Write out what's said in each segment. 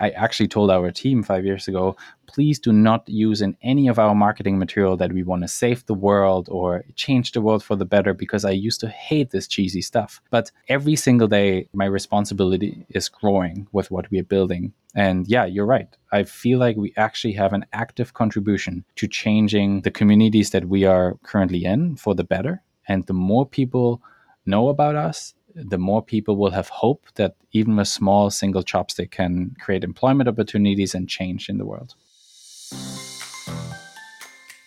I actually told our team five years ago, please do not use in any of our marketing material that we want to save the world or change the world for the better because I used to hate this cheesy stuff. But every single day, my responsibility is growing with what we are building. And yeah, you're right. I feel like we actually have an active contribution to changing the communities that we are currently in for the better. And the more people know about us, the more people will have hope that even a small single chopstick can create employment opportunities and change in the world.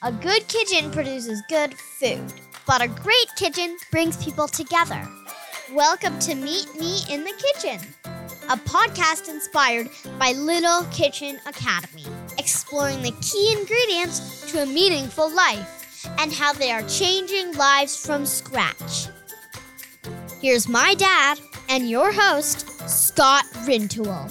A good kitchen produces good food, but a great kitchen brings people together. Welcome to Meet Me in the Kitchen, a podcast inspired by Little Kitchen Academy, exploring the key ingredients to a meaningful life and how they are changing lives from scratch. Here's my dad and your host, Scott Rintoul.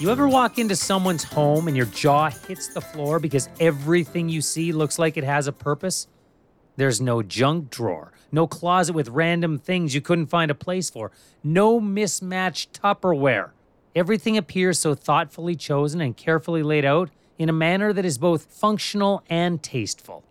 You ever walk into someone's home and your jaw hits the floor because everything you see looks like it has a purpose? There's no junk drawer, no closet with random things you couldn't find a place for, no mismatched Tupperware. Everything appears so thoughtfully chosen and carefully laid out in a manner that is both functional and tasteful.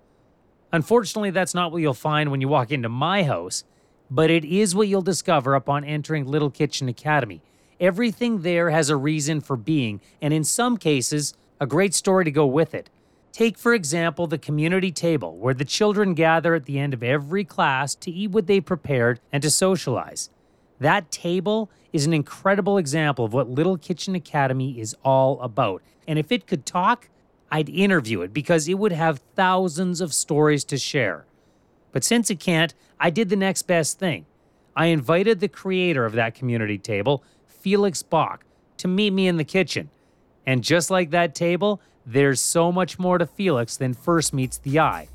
Unfortunately, that's not what you'll find when you walk into my house, but it is what you'll discover upon entering Little Kitchen Academy. Everything there has a reason for being, and in some cases, a great story to go with it. Take, for example, the community table, where the children gather at the end of every class to eat what they prepared and to socialize. That table is an incredible example of what Little Kitchen Academy is all about. And if it could talk, I'd interview it because it would have thousands of stories to share. But since it can't, I did the next best thing. I invited the creator of that community table, Felix Böck, to meet me in the kitchen. And just like that table, there's so much more to Felix than first meets the eye.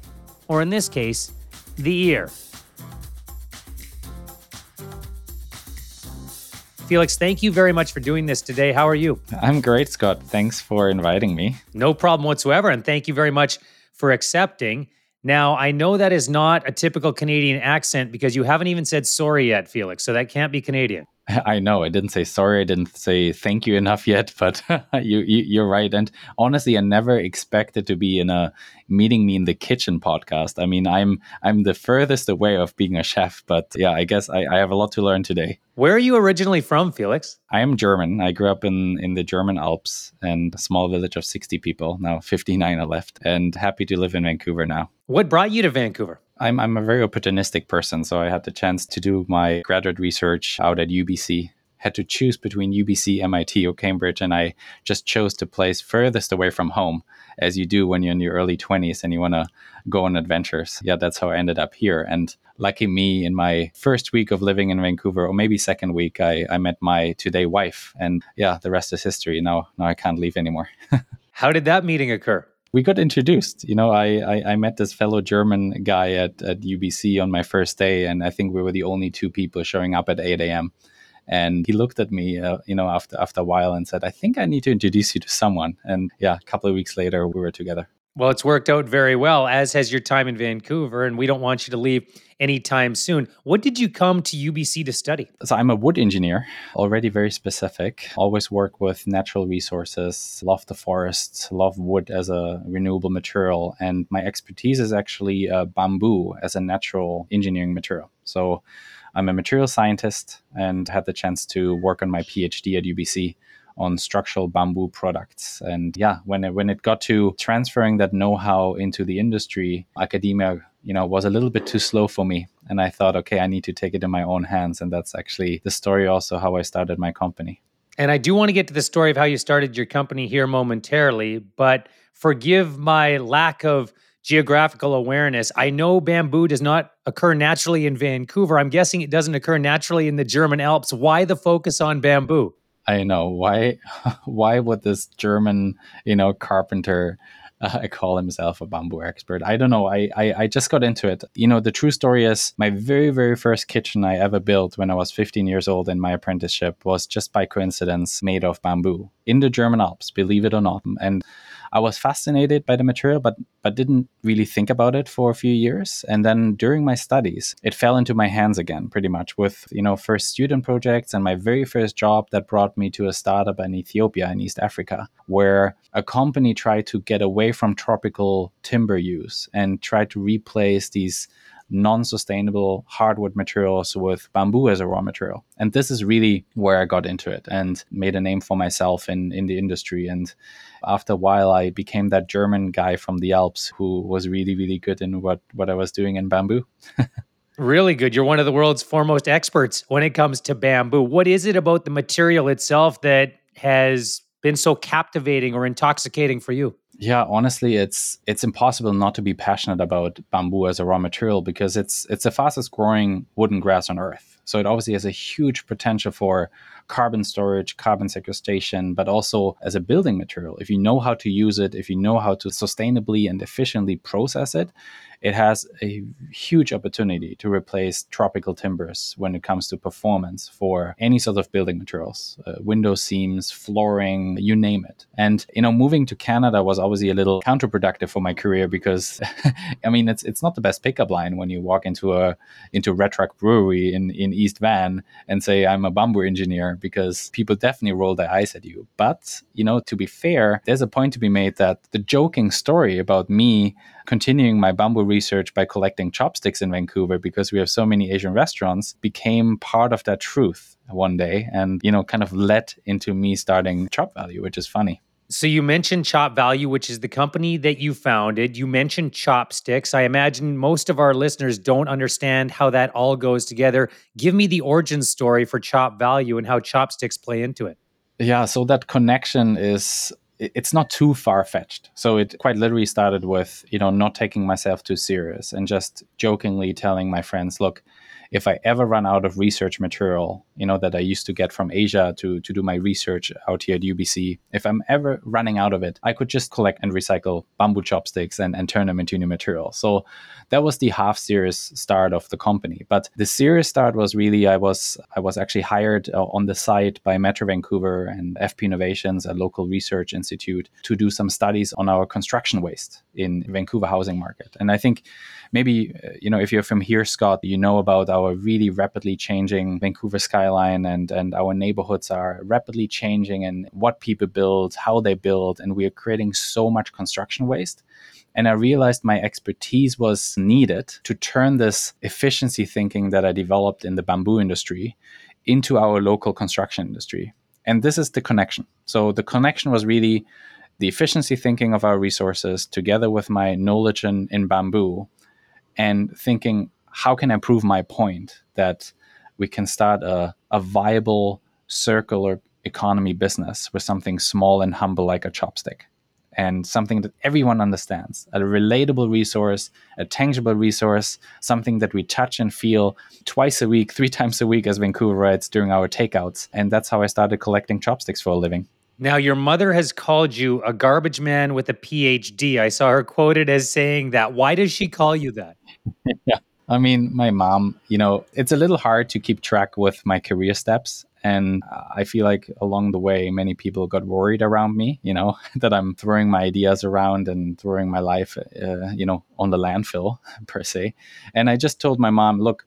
Or in this case, the ear. Felix, thank you very much for doing this today. How are you? I'm great, Scott. Thanks for inviting me. No problem whatsoever. And thank you very much for accepting. Now, I know that is not a typical Canadian accent because you haven't even said sorry yet, Felix. So that can't be Canadian. I know I didn't say sorry. I didn't say thank you enough yet, but you, you are right. And honestly, I never expected to be in a meeting me in the kitchen podcast. I mean, I'm I'm the furthest away of being a chef, but yeah, I guess I, I have a lot to learn today. Where are you originally from, Felix? I am German. I grew up in in the German Alps and a small village of 60 people. Now 59 are left, and happy to live in Vancouver now. What brought you to Vancouver? I'm, I'm a very opportunistic person. So I had the chance to do my graduate research out at UBC. Had to choose between UBC, MIT, or Cambridge, and I just chose the place furthest away from home, as you do when you're in your early 20s and you want to go on adventures. Yeah, that's how I ended up here. And lucky me, in my first week of living in Vancouver, or maybe second week, I, I met my today wife. And yeah, the rest is history. Now, now I can't leave anymore. how did that meeting occur? We got introduced. You know, I, I, I met this fellow German guy at, at UBC on my first day, and I think we were the only two people showing up at 8 a.m. And he looked at me, uh, you know, after after a while and said, "I think I need to introduce you to someone." And yeah, a couple of weeks later, we were together. Well, it's worked out very well, as has your time in Vancouver, and we don't want you to leave anytime soon. What did you come to UBC to study? So, I'm a wood engineer, already very specific. Always work with natural resources, love the forests, love wood as a renewable material. And my expertise is actually uh, bamboo as a natural engineering material. So, I'm a material scientist and had the chance to work on my PhD at UBC on structural bamboo products. And yeah, when it, when it got to transferring that know-how into the industry, academia, you know, was a little bit too slow for me. And I thought, okay, I need to take it in my own hands. And that's actually the story also how I started my company. And I do want to get to the story of how you started your company here momentarily, but forgive my lack of geographical awareness. I know bamboo does not occur naturally in Vancouver. I'm guessing it doesn't occur naturally in the German Alps. Why the focus on bamboo? I know why. Why would this German, you know, carpenter uh, call himself a bamboo expert? I don't know. I, I I just got into it. You know, the true story is my very very first kitchen I ever built when I was 15 years old in my apprenticeship was just by coincidence made of bamboo in the German Alps. Believe it or not, and I was fascinated by the material, but but didn't really think about it for a few years. And then during my studies, it fell into my hands again, pretty much with you know first student projects and my very first job that brought me to a startup in Ethiopia in East Africa, where a company tried to get away from tropical timber use and tried to replace these non-sustainable hardwood materials with bamboo as a raw material. And this is really where I got into it and made a name for myself in, in the industry. And after a while I became that German guy from the Alps who was really, really good in what, what I was doing in bamboo. Really good. You're one of the world's foremost experts when it comes to bamboo. What is it about the material itself that has been so captivating or intoxicating for you? Yeah, honestly, it's it's impossible not to be passionate about bamboo as a raw material because it's it's the fastest growing wooden grass on earth. So it obviously has a huge potential for carbon storage, carbon sequestration, but also as a building material. If you know how to use it, if you know how to sustainably and efficiently process it, it has a huge opportunity to replace tropical timbers when it comes to performance for any sort of building materials, uh, window seams, flooring, you name it. And you know, moving to Canada was obviously a little counterproductive for my career because, I mean, it's it's not the best pickup line when you walk into a into Red Truck Brewery in in East Van and say I'm a bamboo engineer because people definitely roll their eyes at you. But you know, to be fair, there's a point to be made that the joking story about me continuing my bamboo research by collecting chopsticks in Vancouver because we have so many Asian restaurants became part of that truth one day and, you know, kind of led into me starting Chop Value, which is funny. So you mentioned Chop Value, which is the company that you founded. You mentioned chopsticks. I imagine most of our listeners don't understand how that all goes together. Give me the origin story for Chop Value and how chopsticks play into it. Yeah, so that connection is it's not too far fetched. So it quite literally started with, you know, not taking myself too serious and just jokingly telling my friends, look, if I ever run out of research material, you know, that I used to get from Asia to, to do my research out here at UBC, if I'm ever running out of it, I could just collect and recycle bamboo chopsticks and, and turn them into new material. So that was the half serious start of the company. But the serious start was really I was I was actually hired uh, on the site by Metro Vancouver and FP Innovations, a local research institute, to do some studies on our construction waste in Vancouver housing market. And I think maybe uh, you know if you're from here scott you know about our really rapidly changing vancouver skyline and and our neighborhoods are rapidly changing and what people build how they build and we are creating so much construction waste and I realized my expertise was needed to turn this efficiency thinking that I developed in the bamboo industry into our local construction industry. And this is the connection. So the connection was really the efficiency thinking of our resources together with my knowledge in, in bamboo and thinking, how can I prove my point that we can start a, a viable circular economy business with something small and humble like a chopstick? and something that everyone understands a relatable resource, a tangible resource, something that we touch and feel twice a week, three times a week as Vancouverites during our takeouts. And that's how I started collecting chopsticks for a living. Now, your mother has called you a garbage man with a PhD. I saw her quoted as saying that. Why does she call you that? yeah. I mean, my mom, you know, it's a little hard to keep track with my career steps. And I feel like along the way, many people got worried around me, you know, that I'm throwing my ideas around and throwing my life, uh, you know, on the landfill per se. And I just told my mom, look,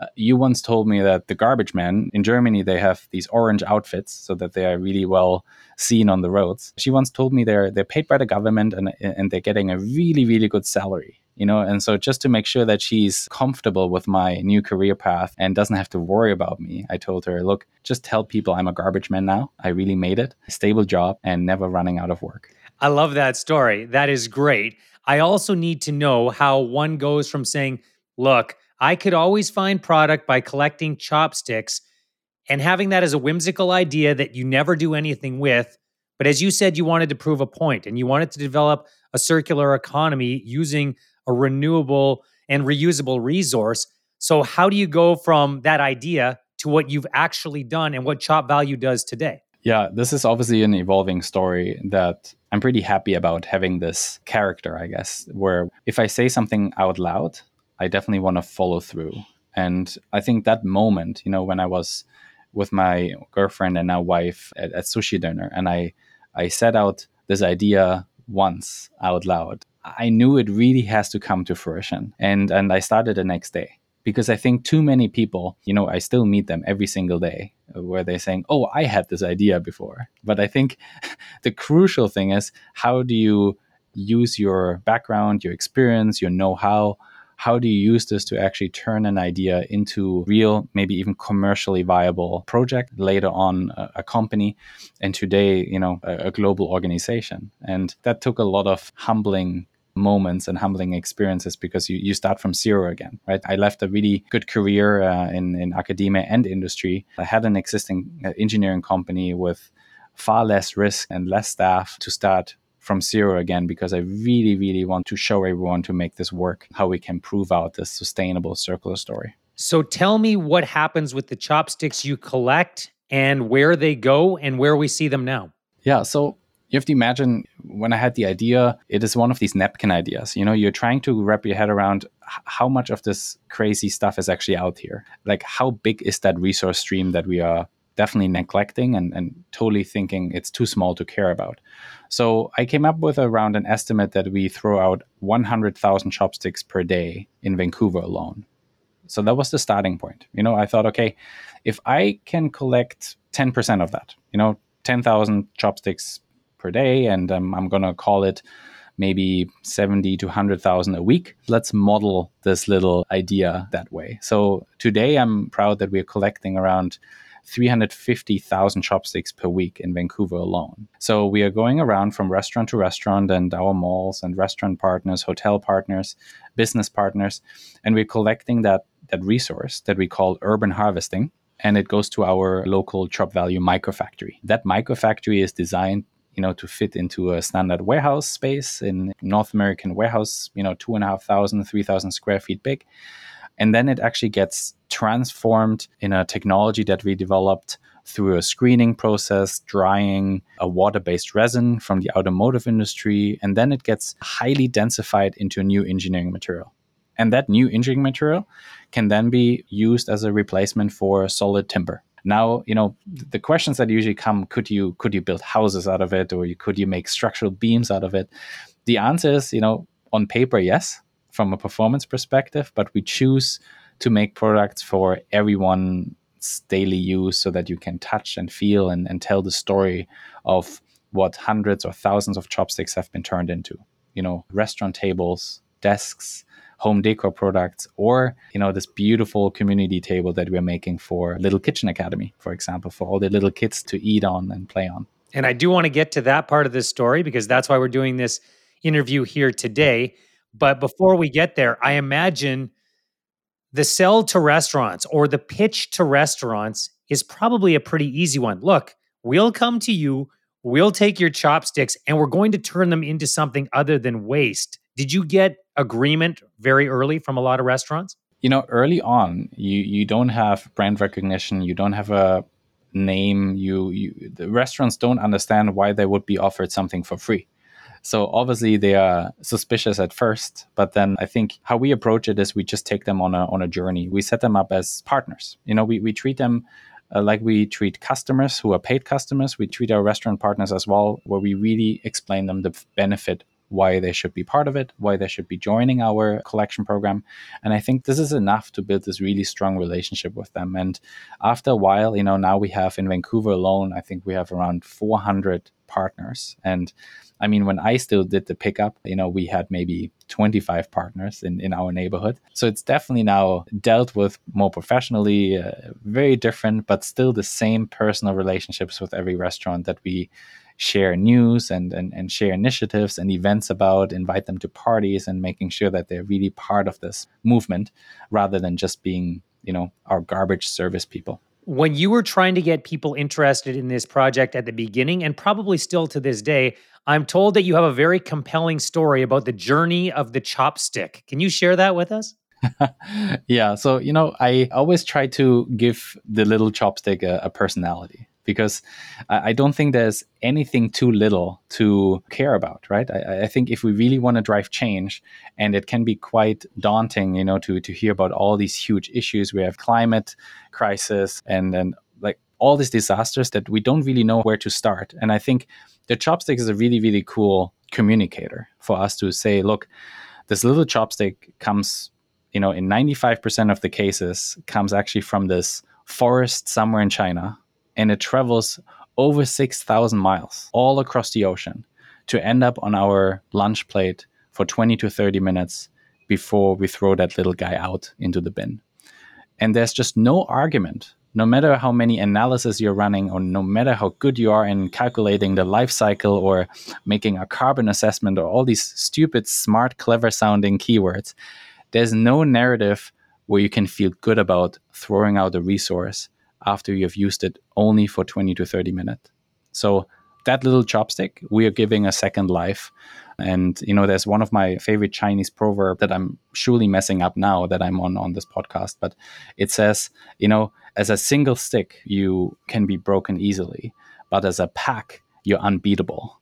uh, you once told me that the garbage men in Germany they have these orange outfits so that they are really well seen on the roads. She once told me they're they're paid by the government and and they're getting a really really good salary. You know, and so just to make sure that she's comfortable with my new career path and doesn't have to worry about me, I told her, look, just tell people I'm a garbage man now. I really made it, a stable job, and never running out of work. I love that story. That is great. I also need to know how one goes from saying, look, I could always find product by collecting chopsticks and having that as a whimsical idea that you never do anything with. But as you said, you wanted to prove a point and you wanted to develop a circular economy using a renewable and reusable resource. So, how do you go from that idea to what you've actually done and what Chop Value does today? Yeah, this is obviously an evolving story that I'm pretty happy about having this character, I guess, where if I say something out loud, I definitely want to follow through. And I think that moment, you know, when I was with my girlfriend and now wife at, at sushi dinner, and I I set out this idea once out loud, I knew it really has to come to fruition. And and I started the next day because I think too many people, you know, I still meet them every single day where they're saying, "Oh, I had this idea before." But I think the crucial thing is how do you use your background, your experience, your know-how how do you use this to actually turn an idea into real maybe even commercially viable project later on a, a company and today you know a, a, global organization and that took a lot of humbling moments and humbling experiences because you, you start from zero again right i left a really good career uh, in, in academia and industry i had an existing uh, engineering company with far less risk and less staff to start from zero again because I really, really want to show everyone to make this work, how we can prove out this sustainable circular story. So tell me what happens with the chopsticks you collect and where they go and where we see them now. Yeah. So you have to imagine when I had the idea, it is one of these napkin ideas. You know, you're trying to wrap your head around how much of this crazy stuff is actually out here. Like, how big is that resource stream that we are definitely neglecting and, and totally thinking it's too small to care about. So I came up with around an estimate that we throw out 100,000 chopsticks per day in Vancouver alone. So that was the starting point. You know, I thought, okay, if I can collect 10% of that, you know, 10,000 chopsticks per day, and um, I'm going to call it maybe 70 to 100,000 a week. Let's model this little idea that way. So today I'm proud that we're collecting around 350,000 chopsticks per week in Vancouver alone. So we are going around from restaurant to restaurant and our malls and restaurant partners, hotel partners, business partners, and we're collecting that that resource that we call urban harvesting and it goes to our local chop value microfactory. That microfactory is designed you know to fit into a standard warehouse space in north american warehouse you know two and a half thousand three thousand square feet big and then it actually gets transformed in a technology that we developed through a screening process, drying a water based resin from the automotive industry, and then it gets highly densified into a new engineering material. And that new engineering material can then be used as a replacement for solid timber. Now, you know, the questions that usually come could you could you build houses out of it or could you make structural beams out of it? The answer is, you know, on paper, yes, from a performance perspective, but we choose to make products for everyone's daily use so that you can touch and feel and, and tell the story of what hundreds or thousands of chopsticks have been turned into. You know, restaurant tables, desks, home decor products, or, you know, this beautiful community table that we're making for Little Kitchen Academy, for example, for all the little kids to eat on and play on. And I do want to get to that part of this story because that's why we're doing this interview here today. But before we get there, I imagine the sell to restaurants or the pitch to restaurants is probably a pretty easy one. Look, we'll come to you, we'll take your chopsticks, and we're going to turn them into something other than waste. Did you get agreement very early from a lot of restaurants? You know, early on, you you don't have brand recognition, you don't have a name, you, you the restaurants don't understand why they would be offered something for free. So obviously they are suspicious at first, but then I think how we approach it is we just take them on a on a journey. We set them up as partners. You know, we we treat them uh, like we treat customers who are paid customers. We treat our restaurant partners as well, where we really explain them the benefit why they should be part of it, why they should be joining our collection program. And I think this is enough to build this really strong relationship with them. And after a while, you know, now we have in Vancouver alone, I think we have around 400 partners. And I mean, when I still did the pickup, you know, we had maybe 25 partners in, in our neighborhood. So it's definitely now dealt with more professionally, uh, very different, but still the same personal relationships with every restaurant that we share news and, and, and share initiatives and events about, invite them to parties and making sure that they're really part of this movement rather than just being, you know, our garbage service people when you were trying to get people interested in this project at the beginning and probably still to this day I'm told that you have a very compelling story about the journey of the chopstick. Can you share that with us? yeah. So, you know, I always try to give the little chopstick a, a personality because I, I, don't think there's anything too little to care about, right? I, I think if we really want to drive change, and it can be quite daunting, you know, to, to hear about all these huge issues. We have climate crisis and, and like all these disasters that we don't really know where to start. And I think the chopstick is a really, really cool communicator for us to say, look, this little chopstick comes, you know, in 95% of the cases, comes actually from this forest somewhere in China, and it travels over 6,000 miles all across the ocean to end up on our lunch plate for 20 to 30 minutes before we throw that little guy out into the bin. And there's just no argument, no matter how many analysis you're running, or no matter how good you are in calculating the life cycle or making a carbon assessment or all these stupid, smart, clever sounding keywords, there's no narrative where you can feel good about throwing out a resource after you've used it only for 20 to 30 minutes. So that little chopstick, we are giving a second life. And you know, there's one of my favorite Chinese proverb that I'm surely messing up now that I'm on on this podcast, but it says, you know, as a single stick, you can be broken easily, but as a pack, you're unbeatable.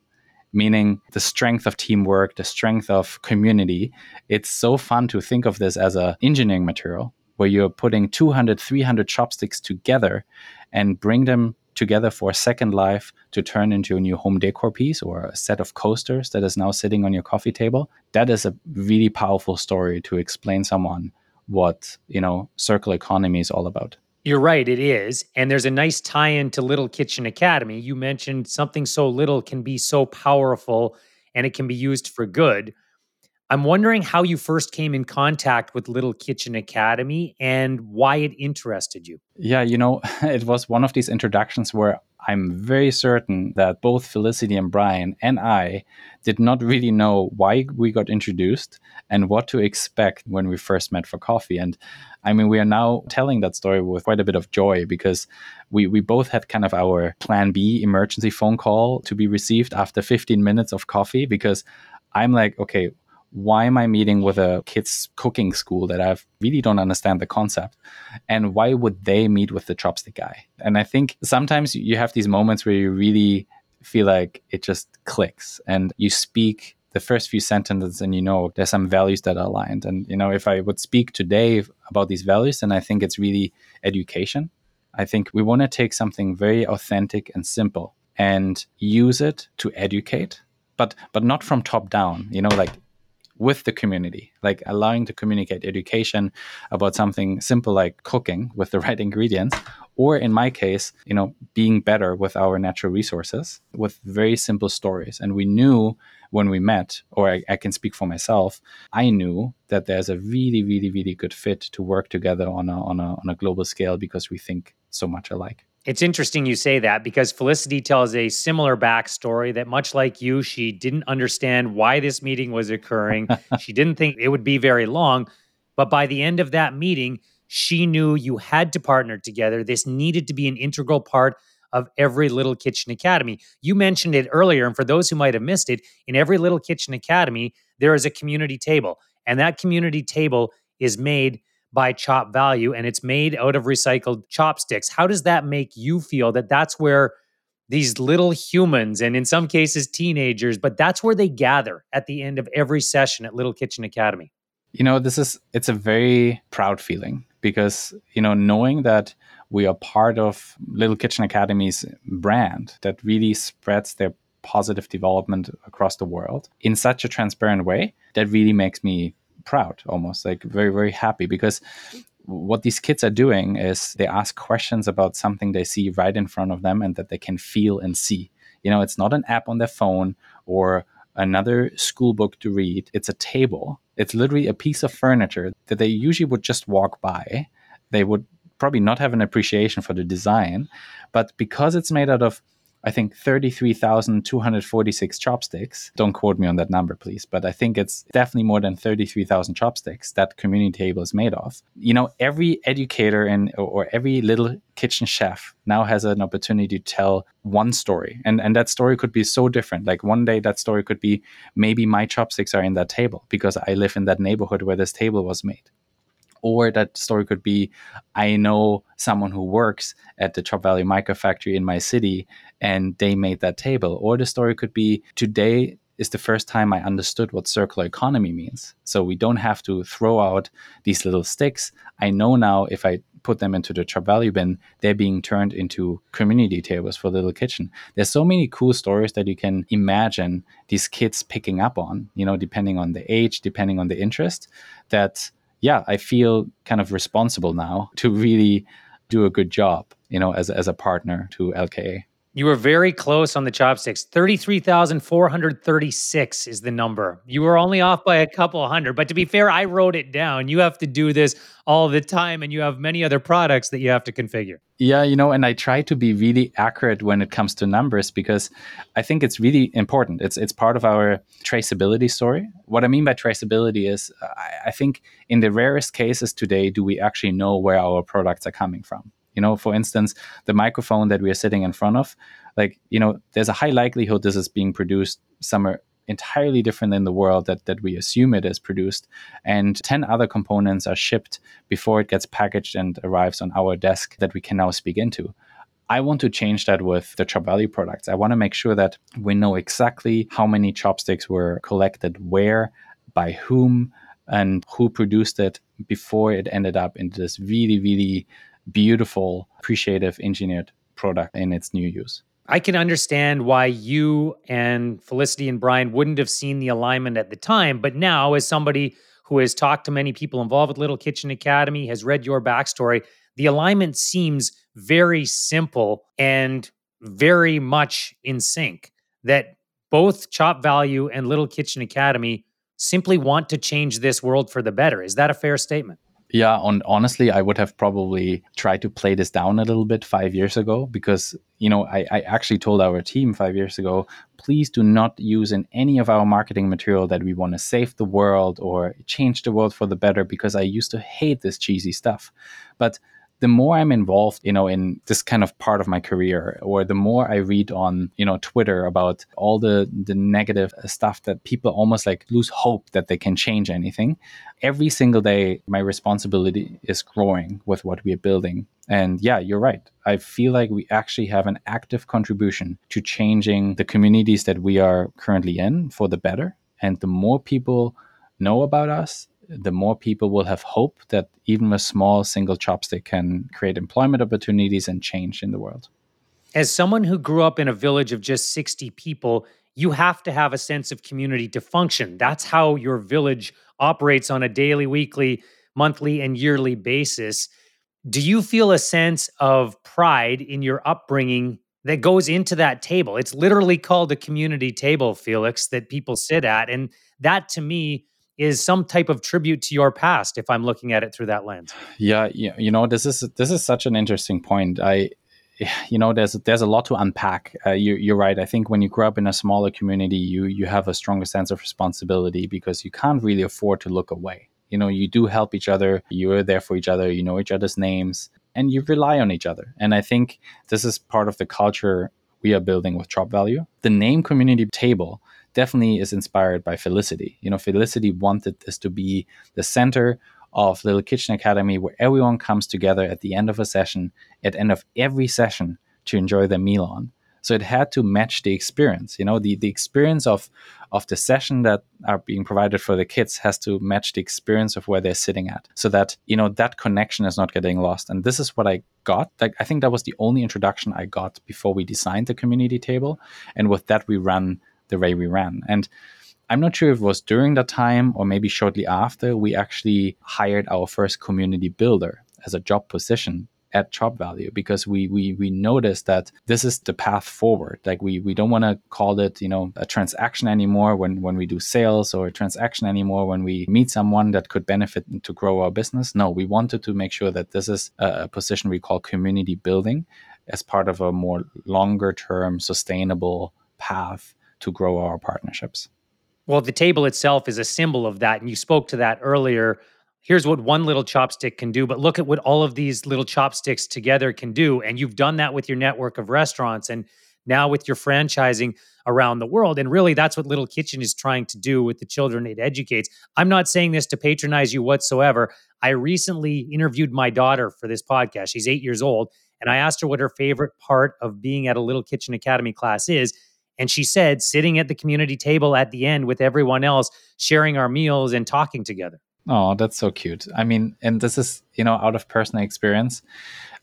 Meaning the strength of teamwork, the strength of community. It's so fun to think of this as a engineering material where you're putting 200, 300 chopsticks together and bring them together for a second life to turn into a new home decor piece or a set of coasters that is now sitting on your coffee table. That is a really powerful story to explain someone what you know circular economy is all about. You're right it is. And there's a nice tie-in to little kitchen academy. You mentioned something so little can be so powerful and it can be used for good I'm wondering how you first came in contact with Little Kitchen Academy and why it interested you. Yeah, you know, it was one of these introductions where I'm very certain that both Felicity and Brian and I did not really know why we got introduced and what to expect when we first met for coffee. And I mean, we are now telling that story with quite a bit of joy because we, we both had kind of our plan B emergency phone call to be received after 15 minutes of coffee because I'm like, okay, why am I meeting with a kids cooking school that I really don't understand the concept? And why would they meet with the chopstick guy? And I think sometimes you have these moments where you really feel like it just clicks and you speak the first few sentences and you know there's some values that are aligned. And you know, if I would speak today about these values, then I think it's really education. I think we want to take something very authentic and simple and use it to educate but but not from top down you know like with the community, like allowing to communicate education about something simple like cooking with the right ingredients, or in my case, you know, being better with our natural resources with very simple stories. And we knew when we met, or I, I can speak for myself, I knew that there's a really, really, really good fit to work together on a on a on a global scale because we think so much alike. It's interesting you say that because Felicity tells a similar backstory that, much like you, she didn't understand why this meeting was occurring. she didn't think it would be very long. But by the end of that meeting, she knew you had to partner together. This needed to be an integral part of every Little Kitchen Academy. You mentioned it earlier. And for those who might have missed it, in every Little Kitchen Academy, there is a community table. And that community table is made by Chop Value and it's made out of recycled chopsticks. How does that make you feel that that's where these little humans and in some cases teenagers, but that's where they gather at the end of every session at Little Kitchen Academy? You know, this is it's a very proud feeling because, you know, knowing that we are part of Little Kitchen Academy's brand that really spreads their positive development across the world in such a transparent way that really makes me proud almost like very very happy because what these kids are doing is they ask questions about something they see right in front of them and that they can feel and see. You know it's not an app on their phone or another school book to read. It's a table. It's literally a piece of furniture that they usually would just walk by. They would probably not have an appreciation for the design but because it's made out of I think 33,246 chopsticks. Don't quote me on that number, please, but I think it's definitely more than 33,000 chopsticks that community table is made of. You know, every educator and or every little kitchen chef now has an opportunity to tell one story. And and that story could be so different. Like one day that story could be maybe my chopsticks are in that table because I live in that neighborhood where this table was made or that story could be I know someone who works at the Chop Value Micro Factory in my city and they made that table. Or the story could be today is the first time I understood what circular economy means. So we don't have to throw out these little sticks. I know now if I put them into the chop value bin, they're being turned into community tables for Little Kitchen. There's so many cool stories that you can imagine these kids picking up on, you know, depending on the age, depending on the interest, that yeah, I feel kind of responsible now to really do a good job, you know, as, as a partner to LKA. You were very close on the chopsticks. 33,436 is the number. You were only off by a couple hundred. But to be fair, I wrote it down. You have to do this all the time, and you have many other products that you have to configure. Yeah, you know, and I try to be really accurate when it comes to numbers because I think it's really important. It's it's part of our traceability story. What I mean by traceability is I, I think in the rarest cases today do we actually know where our products are coming from you know, for instance, the microphone that we are sitting in front of, like, you know, there's a high likelihood this is being produced somewhere entirely different in the world that, that we assume it is produced. And 10 other components are shipped before it gets packaged and arrives on our desk that we can now speak into. I want to change that with the Chop Value products. I want to make sure that we know exactly how many chopsticks were collected where, by whom, and who produced it before it ended up into this really, really beautiful, appreciative, engineered product in its new use. I can understand why you and Felicity and Brian wouldn't have seen the alignment at the time. But now, as somebody who has talked to many people involved with Little Kitchen Academy, has read your backstory, the alignment seems very simple and very much in sync. That both Chop Value and Little Kitchen Academy simply want to change this world for the better. Is that a fair statement? Yeah, and honestly, I would have probably tried to play this down a little bit five years ago because, you know, I, I actually told our team five years ago, please do not use in any of our marketing material that we want to save the world or change the world for the better because I used to hate this cheesy stuff. But the more I'm involved, you know, in this kind of part of my career, or the more I read on, you know, Twitter about all the the negative stuff that people almost like lose hope that they can change anything. Every single day, my responsibility is growing with what we are building. And yeah, you're right. I feel like we actually have an active contribution to changing the communities that we are currently in for the better. And the more people know about us the more people will have hope that even a small single chopstick can create employment opportunities and change in the world. As someone who grew up in a village of just 60 people, you have to have a sense of community to function. That's how your village operates on a daily, weekly, monthly, and yearly basis. Do you feel a sense of pride in your upbringing that goes into that table? It's literally called a community table, Felix, that people sit at. And that to me is some type of tribute to your past if i'm looking at it through that lens. Yeah you know this is this is such an interesting point. I you know there's there's a lot to unpack. Uh, you, you're right. I think when you grow up in a smaller community you you have a stronger sense of responsibility because you can't really afford to look away. You know you do help each other. You're there for each other. You know each other's names and you rely on each other. And i think this is part of the culture we are building with chop value. The name community table definitely is inspired by Felicity. You know, Felicity wanted this to be the center of Little Kitchen Academy where everyone comes together at the end of a session, at end of every session to enjoy their meal on. So it had to match the experience. You know, the, the experience of of the session that are being provided for the kids has to match the experience of where they're sitting at. So that, you know, that connection is not getting lost. And this is what I got. Like I think that was the only introduction I got before we designed the community table. And with that we ran the way we ran. And I'm not sure if it was during that time or maybe shortly after we actually hired our first community builder as a job position at Chop Value because we we we noticed that this is the path forward. Like we we don't want to call it you know a transaction anymore when when we do sales or a transaction anymore when we meet someone that could benefit to grow our business. No, we wanted to make sure that this is a position we call community building as part of a more longer term sustainable path to grow our partnerships. Well, the table itself is a symbol of that. And you spoke to that earlier. Here's what one little chopstick can do, but look at what all of these little chopsticks together can do. And you've done that with your network of restaurants and now with your franchising around the world. And really, that's what Little Kitchen is trying to do with the children it educates. I'm not saying this to patronize you whatsoever. I recently interviewed my daughter for this podcast. She's eight years old. And I asked her what her favorite part of being at a Little Kitchen Academy class is. And she said, sitting at the community table at the end with everyone else, sharing our meals and talking together. Oh, that's so cute. I mean, and this is, you know, out of personal experience.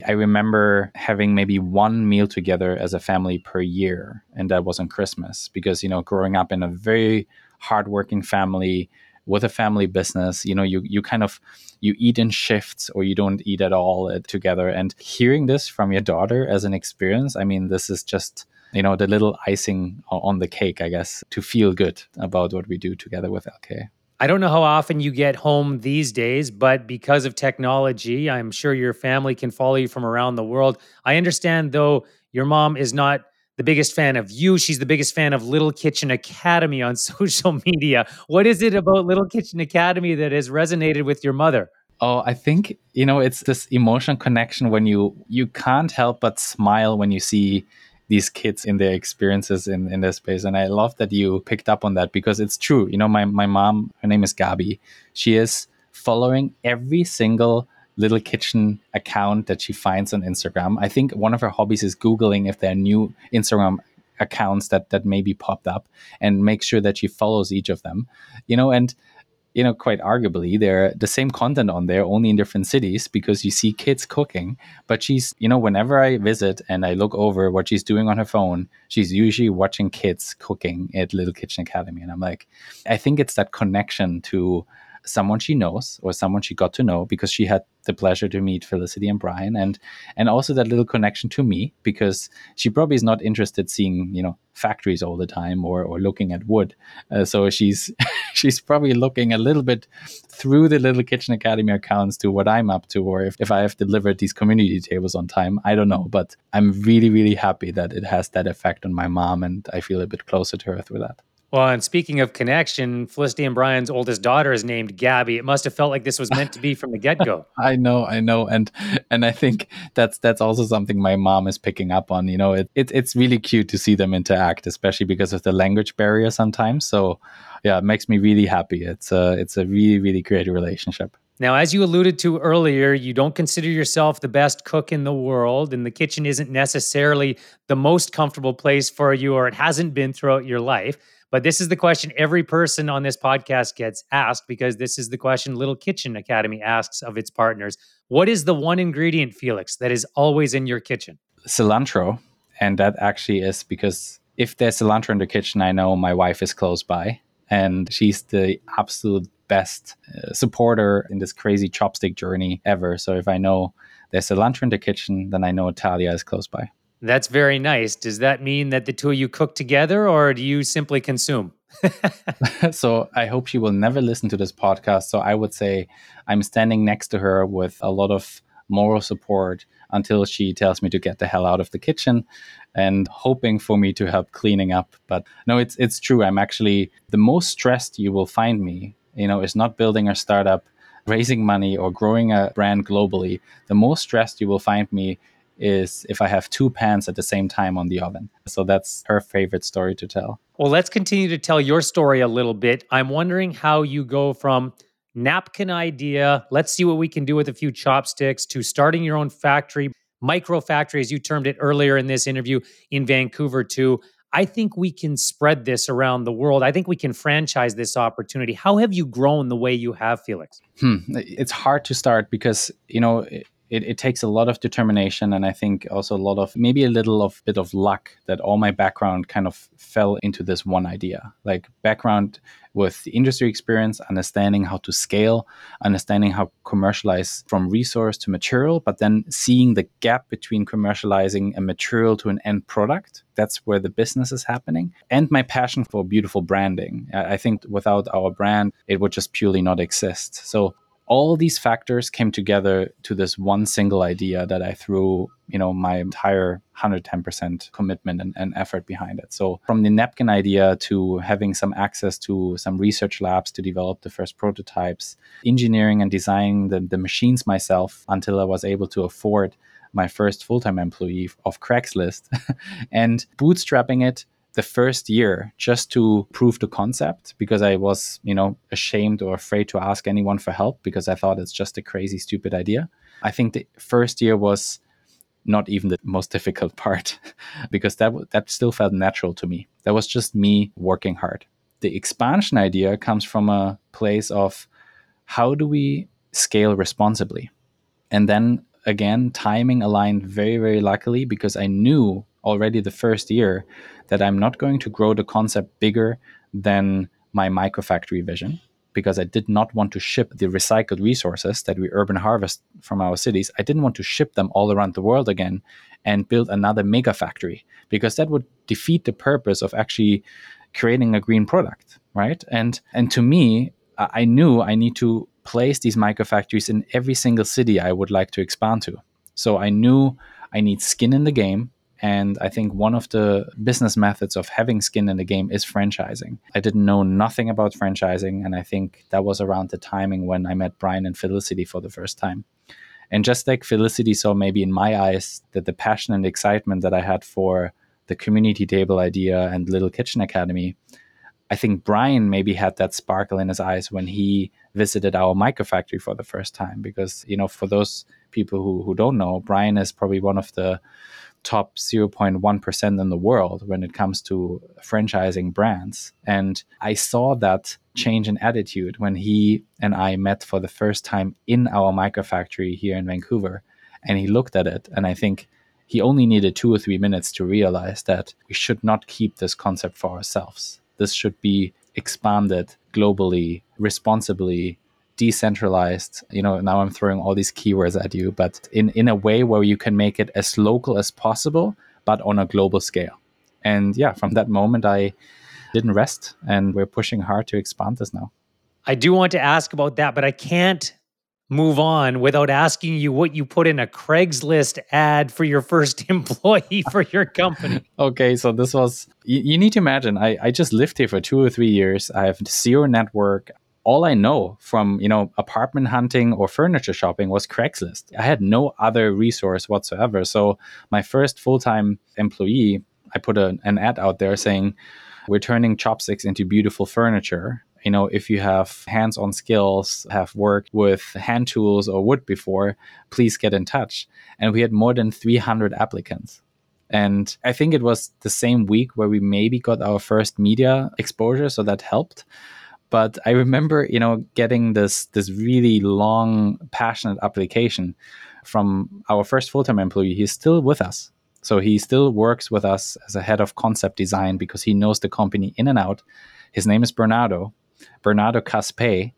I remember having maybe one meal together as a family per year, and that was on Christmas because, you know, growing up in a very hardworking family with a family business, you know, you, you kind of you eat in shifts or you don't eat at all uh, together. And hearing this from your daughter as an experience, I mean, this is just you know the little icing on the cake, I guess, to feel good about what we do together with LK. I don't know how often you get home these days, but because of technology, I'm sure your family can follow you from around the world. I understand, though, your mom is not the biggest fan of you. She's the biggest fan of Little Kitchen Academy on social media. What is it about Little Kitchen Academy that has resonated with your mother? Oh, I think you know it's this emotional connection when you you can't help but smile when you see these kids in their experiences in, in this space. And I love that you picked up on that because it's true. You know, my, my mom, her name is Gabi. She is following every single little kitchen account that she finds on Instagram. I think one of her hobbies is Googling if there are new Instagram accounts that that maybe popped up and make sure that she follows each of them. You know, and you know, quite arguably, they're the same content on there, only in different cities because you see kids cooking. But she's, you know, whenever I visit and I look over what she's doing on her phone, she's usually watching kids cooking at Little Kitchen Academy. And I'm like, I think it's that connection to someone she knows or someone she got to know because she had the pleasure to meet Felicity and Brian and and also that little connection to me because she probably is not interested seeing you know factories all the time or or looking at wood. Uh, so she's she's probably looking a little bit through the little kitchen academy accounts to what I'm up to or if, if I have delivered these community tables on time I don't know. But I'm really really happy that it has that effect on my mom and I feel a bit closer to her through that well, and speaking of connection, Felicity and Brian's oldest daughter is named Gabby. It must have felt like this was meant to be from the get go. I know, I know, and and I think that's that's also something my mom is picking up on. You know, it, it it's really cute to see them interact, especially because of the language barrier sometimes. So, yeah, it makes me really happy. It's a it's a really really great relationship. Now, as you alluded to earlier, you don't consider yourself the best cook in the world, and the kitchen isn't necessarily the most comfortable place for you, or it hasn't been throughout your life. But this is the question every person on this podcast gets asked because this is the question Little Kitchen Academy asks of its partners. What is the one ingredient, Felix, that is always in your kitchen? Cilantro. And that actually is because if there's cilantro in the kitchen, I know my wife is close by and she's the absolute best uh, supporter in this crazy chopstick journey ever. So if I know there's cilantro in the kitchen, then I know Talia is close by. That's very nice. Does that mean that the two of you cook together or do you simply consume? so I hope she will never listen to this podcast. So I would say I'm standing next to her with a lot of moral support until she tells me to get the hell out of the kitchen and hoping for me to help cleaning up. But no, it's it's true. I'm actually the most stressed you will find me, you know, is not building a startup, raising money or growing a brand globally. The most stressed you will find me is if I have two pans at the same time on the oven. So that's her favorite story to tell. Well, let's continue to tell your story a little bit. I'm wondering how you go from napkin idea, let's see what we can do with a few chopsticks, to starting your own factory, micro factory, as you termed it earlier in this interview in Vancouver, too. I think we can spread this around the world. I think we can franchise this opportunity. How have you grown the way you have, Felix? Hmm. It's hard to start because, you know, it, it takes a lot of determination and I think also a lot of maybe a little of bit of luck that all my background kind of fell into this one idea. Like background with industry experience, understanding how to scale, understanding how commercialize from resource to material, but then seeing the gap between commercializing a material to an end product. That's where the business is happening. And my passion for beautiful branding. I think without our brand, it would just purely not exist. So all these factors came together to this one single idea that I threw, you know, my entire 110% commitment and, and, effort behind it. So from the napkin idea to having some access to some research labs to develop the first prototypes, engineering and designing the, the machines myself until I was able to afford my first full-time employee of Craigslist and bootstrapping it the first year just to prove the concept because I was, you know, ashamed or afraid to ask anyone for help because I thought it's just a crazy, stupid idea. I think the first year was not even the most difficult part because that that still felt natural to me. That was just me working hard. The expansion idea comes from a place of how do we scale responsibly? And then again, timing aligned very, very luckily because I knew already the first year that I'm not going to grow the concept bigger than my microfactory vision because I did not want to ship the recycled resources that we urban harvest from our cities. I didn't want to ship them all around the world again and build another mega factory because that would defeat the purpose of actually creating a green product, right? And and to me, I knew I need to place these microfactories in every single city I would like to expand to. So I knew I need skin in the game. And I think one of the business methods of having skin in the game is franchising. I didn't know nothing about franchising. And I think that was around the timing when I met Brian and Felicity for the first time. And just like Felicity saw maybe in my eyes that the passion and excitement that I had for the community table idea and Little Kitchen Academy, I think Brian maybe had that sparkle in his eyes when he visited our microfactory for the first time. Because, you know, for those people who, who don't know, Brian is probably one of the top 0.1% in the world when it comes to franchising brands. And I saw that change in attitude when he and I met for the first time in our microfactory here in Vancouver. And he looked at it. And I think he only needed two or three minutes to realize that we should not keep this concept for ourselves this should be expanded globally, responsibly, decentralized. You know, now I'm throwing all these keywords at you, but in, in a way where you can make it as local as possible, but on a global scale. And yeah, from that moment, I didn't rest and we're pushing hard to expand this now. I do want to ask about that, but I can't move on without asking you what you put in a Craigslist ad for your first employee for your company. okay, so this was, you, you, need to imagine, I, I just lived here for two or three years. I have zero network. All I know from, you know, apartment hunting or furniture shopping was Craigslist. I had no other resource whatsoever. So my first full-time employee, I put a, an ad out there saying, we're turning chopsticks into beautiful furniture you know, if you have hands on skills, have worked with hand tools or wood before, please get in touch. And we had more than 300 applicants. And I think it was the same week where we maybe got our first media exposure, so that helped. But I remember, you know, getting this this really long, passionate application from our first full-time employee. He's still with us. So he still works with us as a head of concept design because he knows the company in and out. His name is Bernardo, Bernardo Caspe.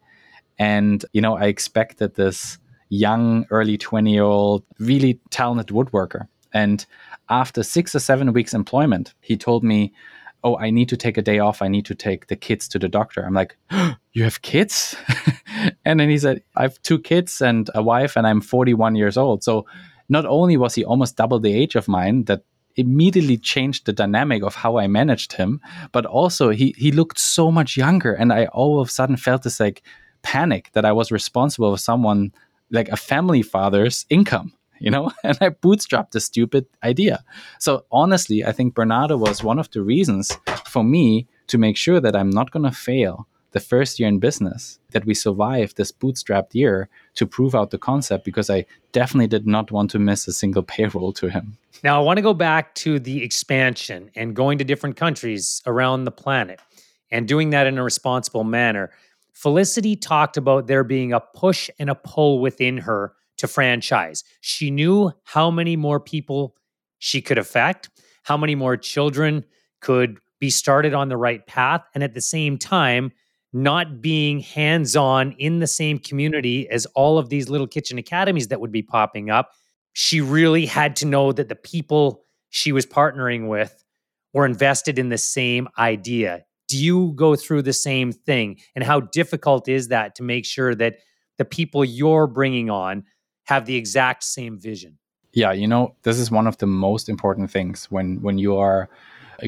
And, you know, I expected this young, early 20 year old, really talented woodworker. And after six or seven weeks employment, he told me, Oh, I need to take a day off. I need to take the kids to the doctor. I'm like, oh, You have kids? and then he said, I have two kids and a wife, and I'm 41 years old. So not only was he almost double the age of mine, that immediately changed the dynamic of how I managed him. But also he he looked so much younger, and I all of a sudden felt this like panic that I was responsible for someone like a family father's income you know and i bootstrapped the stupid idea so honestly i think bernardo was one of the reasons for me to make sure that i'm not going to fail the first year in business that we survived this bootstrapped year to prove out the concept because I definitely did not want to miss a single payroll to him. Now, I want to go back to the expansion and going to different countries around the planet and doing that in a responsible manner. Felicity talked about there being a push and a pull within her to franchise. She knew how many more people she could affect, how many more children could be started on the right path, and at the same time, not being hands on in the same community as all of these little kitchen academies that would be popping up, she really had to know that the people she was partnering with were invested in the same idea. Do you go through the same thing? And how difficult is that to make sure that the people you're bringing on have the exact same vision? Yeah, you know, this is one of the most important things when when you are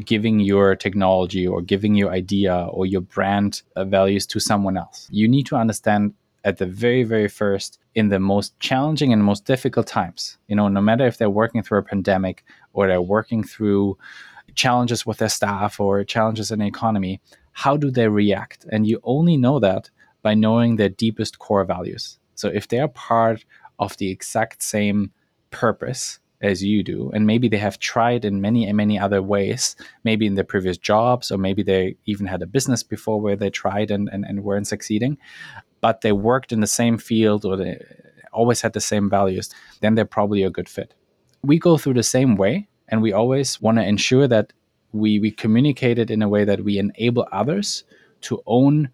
giving your technology or giving your idea or your brand uh, values to someone else. You need to understand at the very, very first, in the most challenging and most difficult times, you know, no matter if they're working through a pandemic or they're working through challenges with their staff or challenges in the economy, how do they react? And you only know that by knowing their deepest core values. So if they are part of the exact same purpose as you do. And maybe they have tried in many and many other ways. Maybe in their previous jobs or maybe they even had a business before where they tried and, and, and weren't succeeding. But they worked in the same field or they always had the same values, then they're probably a good fit. We go through the same way and we always want to ensure that we, we communicate it in a way that we enable others to own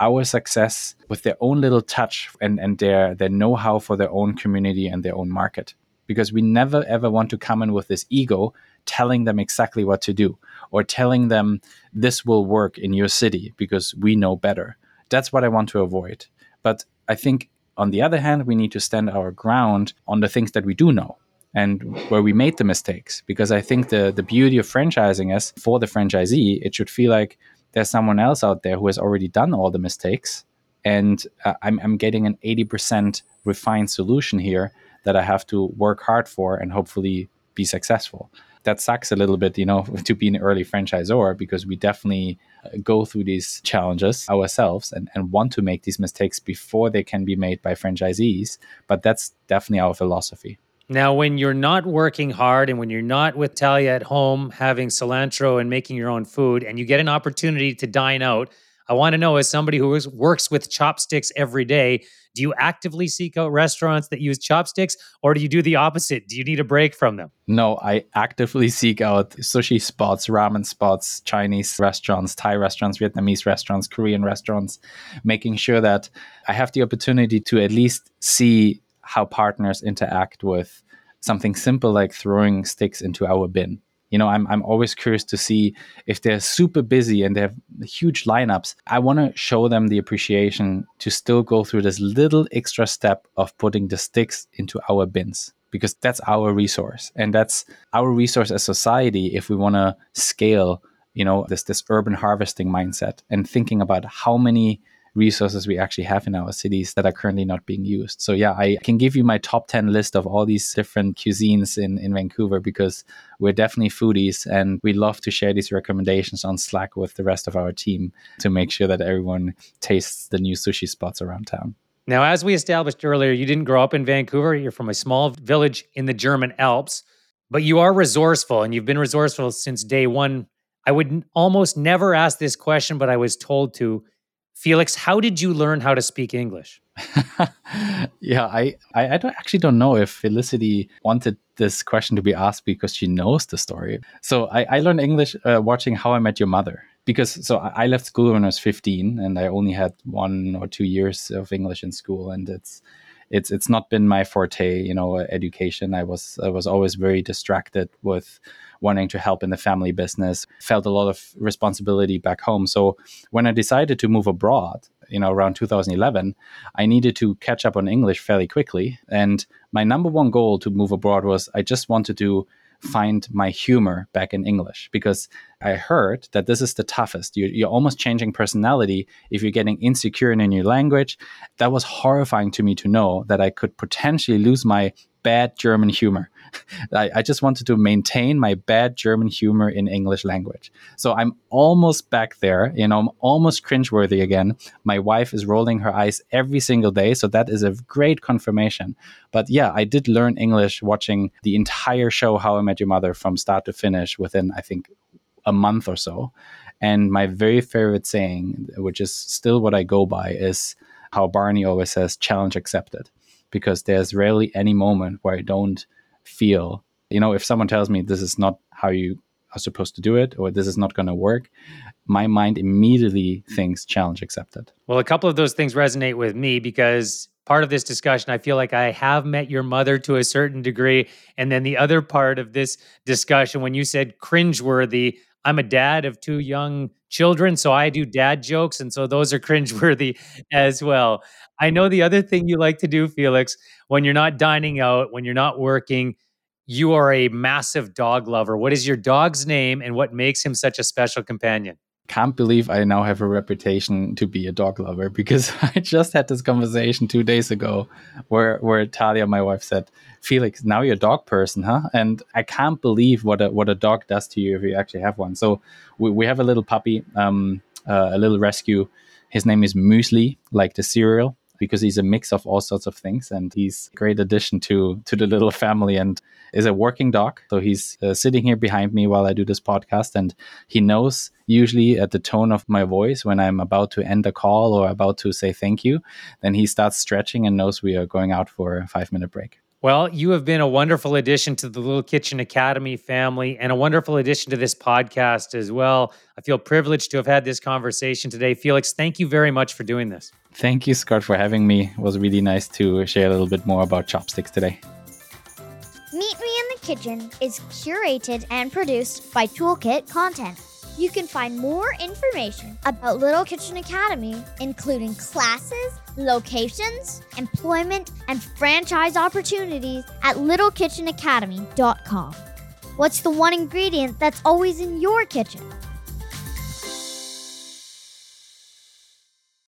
our success with their own little touch and, and their, their know-how for their own community and their own market. Because we never ever want to come in with this ego telling them exactly what to do or telling them this will work in your city because we know better. That's what I want to avoid. But I think on the other hand, we need to stand our ground on the things that we do know and where we made the mistakes. Because I think the, the beauty of franchising is for the franchisee, it should feel like there's someone else out there who has already done all the mistakes. And uh, I'm, I'm getting an 80% refined solution here that I have to work hard for and hopefully be successful. That sucks a little bit, you know, to be an early franchisor because we definitely uh, go through these challenges ourselves and, and want to make these mistakes before they can be made by franchisees. But that's definitely our philosophy. Now, when you're not working hard and when you're not with Talia at home having cilantro and making your own food, and you get an opportunity to dine out, I want to know as somebody who is, works with chopsticks every day, do you actively seek out restaurants that use chopsticks or do you do the opposite? Do you need a break from them? No, I actively seek out sushi spots, ramen spots, Chinese restaurants, Thai restaurants, Vietnamese restaurants, Korean restaurants, making sure that I have the opportunity to at least see how partners interact with something simple like throwing sticks into our bin. You know, I'm, I'm always curious to see if they're super busy and they have huge lineups. I want to show them the appreciation to still go through this little extra step of putting the sticks into our bins because that's our resource and that's our resource as society if we want to scale you know this this urban harvesting mindset and thinking about how many resources we actually have in our cities that are currently not being used. So yeah, I can give you my top 10 list of all these different cuisines in, in Vancouver because we're definitely foodies and we love to share these recommendations on Slack with the rest of our team to make sure that everyone tastes the new sushi spots around town. Now, as we established earlier, you didn't grow up in Vancouver. You're from a small village in the German Alps, but you are resourceful and you've been resourceful since day one. I would almost never ask this question, but I was told to. Felix, how did you learn how to speak English? yeah, I, I, don't, actually don't know if Felicity wanted this question to be asked because she knows the story. So I, I learned English uh, watching How I Met Your Mother because so I left school when I was 15 and I only had one or two years of English in school and it's it's it's not been my forte, you know, education. I was I was always very distracted with wanting to help in the family business, felt a lot of responsibility back home. So when I decided to move abroad, you know, around 2011, I needed to catch up on English fairly quickly. And my number one goal to move abroad was I just wanted to find my humor back in English because I heard that this is the toughest. You're, you're, almost changing personality if you're getting insecure in a new language. That was horrifying to me to know that I could potentially lose my bad German humor. I, I, just wanted to maintain my bad German humor in English language. So I'm almost back there. You know, I'm almost cringeworthy again. My wife is rolling her eyes every single day. So that is a great confirmation. But yeah, I did learn English watching the entire show, How I Met Your Mother, from start to finish within, I think, a month or so. And my very favorite saying, which is still what I go by, is how Barney always says, challenge accepted because there's rarely any moment where I don't feel, you know, if someone tells me this is not how you are supposed to do it or this is not going to work, my mind immediately thinks challenge accepted. Well, a couple of those things resonate with me because part of this discussion, I feel like I have met your mother to a certain degree. And then the other part of this discussion, when you said cringeworthy, I'm a dad of two young children, so I do dad jokes, and so those are cringeworthy as well. I know the other thing you like to do, Felix, when you're not dining out, when you're not working, you are a massive dog lover. What is your dog's name, and what makes him such a special companion? Can't believe I now have a reputation to be a dog lover because I just had this conversation two days ago where where Talia, my wife, said, Felix, now you're a dog person, huh? And I can't believe what a what a dog does to you if you actually have one. So we, we have a little puppy, um, uh, a little rescue. His name is Muesli, like the cereal. Because he's a mix of all sorts of things and he's a great addition to to the little family and is a working dog. So he's uh, sitting here behind me while I do this podcast and he knows usually at the tone of my voice when I'm about to end a call or about to say thank you, then he starts stretching and knows we are going out for a 5-minute break. Well, you have been a wonderful addition to the Little Kitchen Academy family and a wonderful addition to this podcast as well. I feel privileged to have had this conversation today. Felix, thank you very much for doing this. Thank you, Scott, for having me. It was really nice to share a little bit more about chopsticks today. Meet Me in the Kitchen is curated and produced by Toolkit Content. You can find more information about Little Kitchen Academy, including classes, locations, employment, and franchise opportunities at littlekitchenacademy.com. What's the one ingredient that's always in your kitchen?